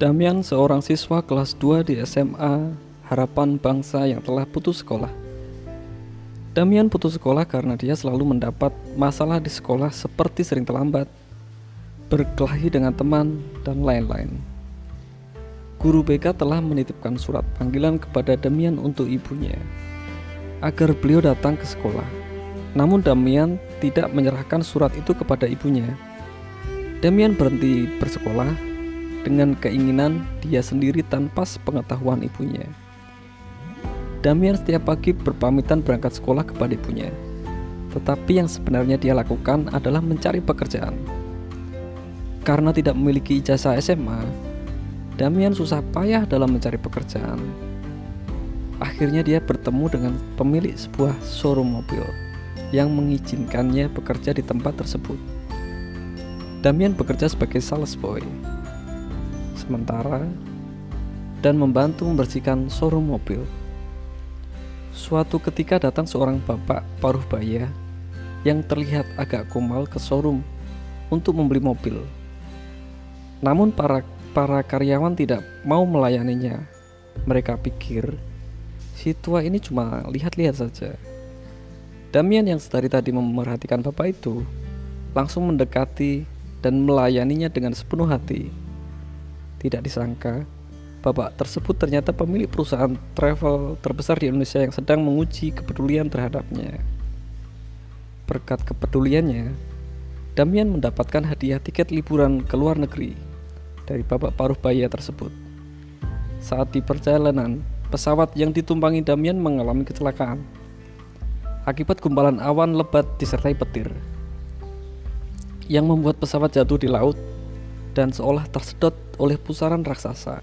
Damian seorang siswa kelas 2 di SMA Harapan Bangsa yang telah putus sekolah. Damian putus sekolah karena dia selalu mendapat masalah di sekolah seperti sering terlambat, berkelahi dengan teman, dan lain-lain. Guru BK telah menitipkan surat panggilan kepada Damian untuk ibunya agar beliau datang ke sekolah. Namun Damian tidak menyerahkan surat itu kepada ibunya. Damian berhenti bersekolah dengan keinginan dia sendiri tanpa pengetahuan ibunya. Damian setiap pagi berpamitan berangkat sekolah kepada ibunya. Tetapi yang sebenarnya dia lakukan adalah mencari pekerjaan. Karena tidak memiliki ijazah SMA, Damian susah payah dalam mencari pekerjaan. Akhirnya dia bertemu dengan pemilik sebuah showroom mobil yang mengizinkannya bekerja di tempat tersebut. Damian bekerja sebagai sales boy sementara dan membantu membersihkan showroom mobil. Suatu ketika datang seorang bapak paruh baya yang terlihat agak kumal ke showroom untuk membeli mobil. Namun para para karyawan tidak mau melayaninya. Mereka pikir si tua ini cuma lihat-lihat saja. Damian yang sedari tadi memerhatikan bapak itu langsung mendekati dan melayaninya dengan sepenuh hati. Tidak disangka, bapak tersebut ternyata pemilik perusahaan travel terbesar di Indonesia yang sedang menguji kepedulian terhadapnya. Berkat kepeduliannya, Damian mendapatkan hadiah tiket liburan ke luar negeri dari bapak paruh baya tersebut. Saat di perjalanan, pesawat yang ditumpangi Damian mengalami kecelakaan akibat gumpalan awan lebat disertai petir yang membuat pesawat jatuh di laut dan seolah tersedot oleh pusaran raksasa.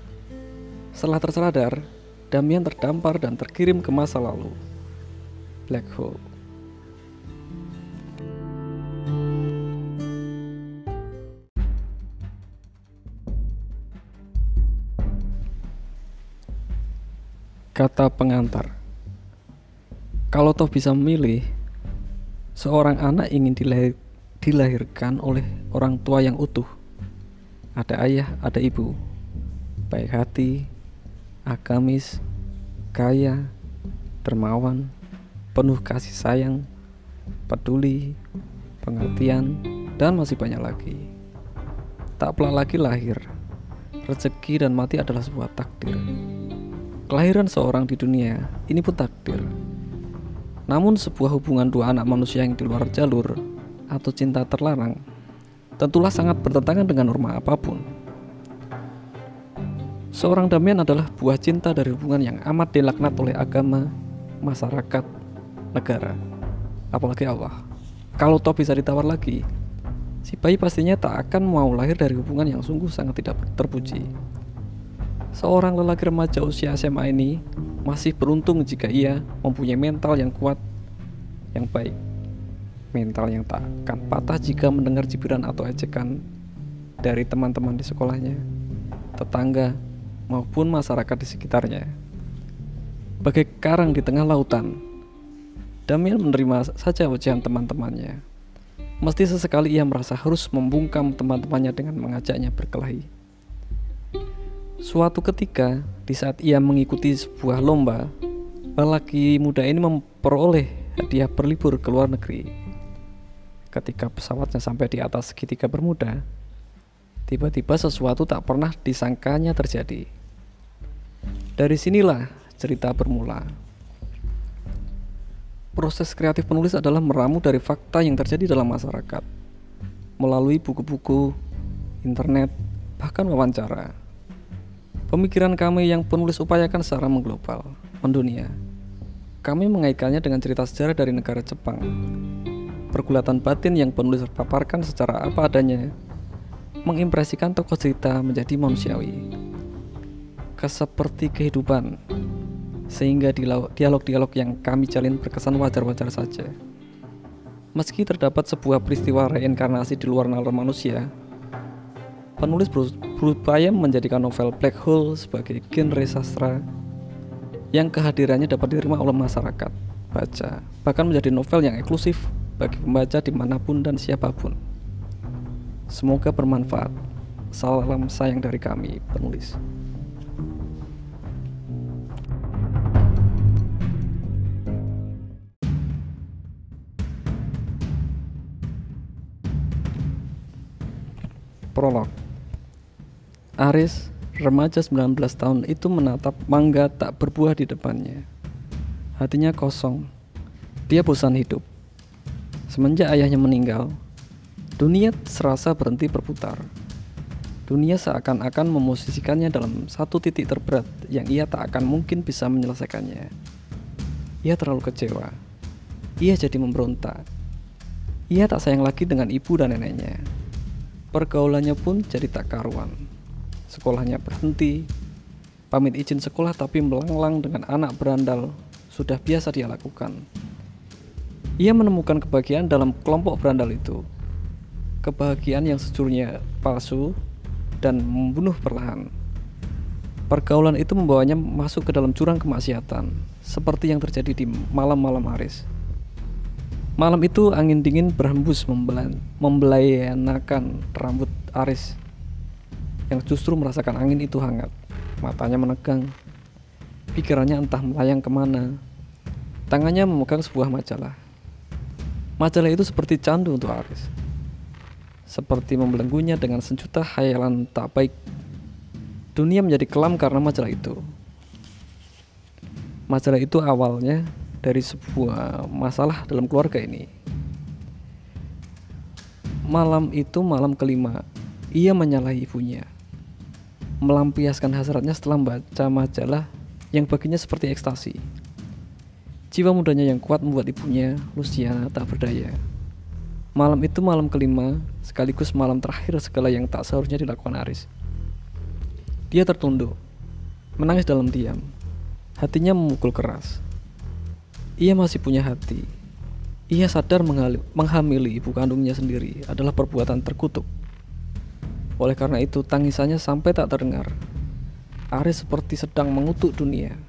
Setelah tersadar, Damian terdampar dan terkirim ke masa lalu. Black Hole. Kata pengantar Kalau toh bisa memilih Seorang anak ingin dilahir, dilahirkan oleh orang tua yang utuh ada ayah, ada ibu, baik hati, agamis, kaya, dermawan, penuh kasih sayang, peduli, pengertian, dan masih banyak lagi. Tak pelak lagi lahir, rezeki dan mati adalah sebuah takdir. Kelahiran seorang di dunia ini pun takdir. Namun sebuah hubungan dua anak manusia yang di luar jalur atau cinta terlarang tentulah sangat bertentangan dengan norma apa pun. Seorang Damian adalah buah cinta dari hubungan yang amat dilaknat oleh agama, masyarakat, negara, apalagi Allah. Kalau toh bisa ditawar lagi, si bayi pastinya tak akan mau lahir dari hubungan yang sungguh sangat tidak terpuji. Seorang lelaki remaja usia SMA ini masih beruntung jika ia mempunyai mental yang kuat, yang baik mental yang tak akan patah jika mendengar cibiran atau ejekan dari teman-teman di sekolahnya, tetangga, maupun masyarakat di sekitarnya. Bagai karang di tengah lautan, Damian menerima saja ujian teman-temannya. Mesti sesekali ia merasa harus membungkam teman-temannya dengan mengajaknya berkelahi. Suatu ketika, di saat ia mengikuti sebuah lomba, lelaki muda ini memperoleh hadiah berlibur ke luar negeri ketika pesawatnya sampai di atas segitiga bermuda, tiba-tiba sesuatu tak pernah disangkanya terjadi. Dari sinilah cerita bermula. Proses kreatif penulis adalah meramu dari fakta yang terjadi dalam masyarakat melalui buku-buku, internet, bahkan wawancara. Pemikiran kami yang penulis upayakan secara mengglobal, mendunia. Kami mengaitkannya dengan cerita sejarah dari negara Jepang pergulatan batin yang penulis paparkan secara apa adanya mengimpresikan tokoh cerita menjadi manusiawi. Keseperti kehidupan sehingga dialog-dialog yang kami jalin berkesan wajar-wajar saja. Meski terdapat sebuah peristiwa reinkarnasi di luar nalar manusia penulis berupaya menjadikan novel Black Hole sebagai genre sastra yang kehadirannya dapat diterima oleh masyarakat baca bahkan menjadi novel yang eksklusif bagi pembaca di mana pun dan siapa pun. Semoga bermanfaat. Salam sayang dari kami, penulis. Prolog Aris, remaja 19 tahun itu menatap mangga tak berbuah di depannya. Hatinya kosong. Dia bosan hidup. Semenjak ayahnya meninggal, dunia serasa berhenti berputar. Dunia seakan-akan memosisikannya dalam satu titik terberat yang ia tak akan mungkin bisa menyelesaikannya. Ia terlalu kecewa. Ia jadi memberontak. Ia tak sayang lagi dengan ibu dan neneknya. Pergaulannya pun jadi tak karuan. Sekolahnya berhenti. Pamit izin sekolah tapi melanglang dengan anak berandal sudah biasa dia lakukan. Ia menemukan kebahagiaan dalam kelompok berandal itu. Kebahagiaan yang sejujurnya palsu dan membunuh perlahan. Pergaulan itu membawanya masuk ke dalam jurang kemaksiatan, seperti yang terjadi di malam-malam Aris. Malam itu angin dingin berhembus membelan, membelayanakan rambut Aris yang justru merasakan angin itu hangat. Matanya menegang, pikirannya entah melayang ke mana. Tangannya memegang sebuah majalah. Majalah itu seperti candu untuk Aris. Seperti membelenggunya dengan sejuta hayalan tak baik. Dunia menjadi kelam karena majalah itu. Majalah itu awalnya dari sebuah masalah dalam keluarga ini. Malam itu malam kelima, ia menyalahi ibunya. Melampiaskan hasratnya setelah membaca majalah yang baginya seperti ekstasi. Jiwa mudanya yang kuat membuat ibunya, Luciana, tak berdaya. Malam itu malam kelima, sekaligus malam terakhir segala yang tak seharusnya dilakukan Aris. Dia tertunduk, menangis dalam diam. Hatinya memukul keras. Ia masih punya hati. Ia sadar menghamili ibu kandungnya sendiri adalah perbuatan terkutuk. Oleh karena itu, tangisannya sampai tak terdengar. Aris seperti sedang mengutuk dunia.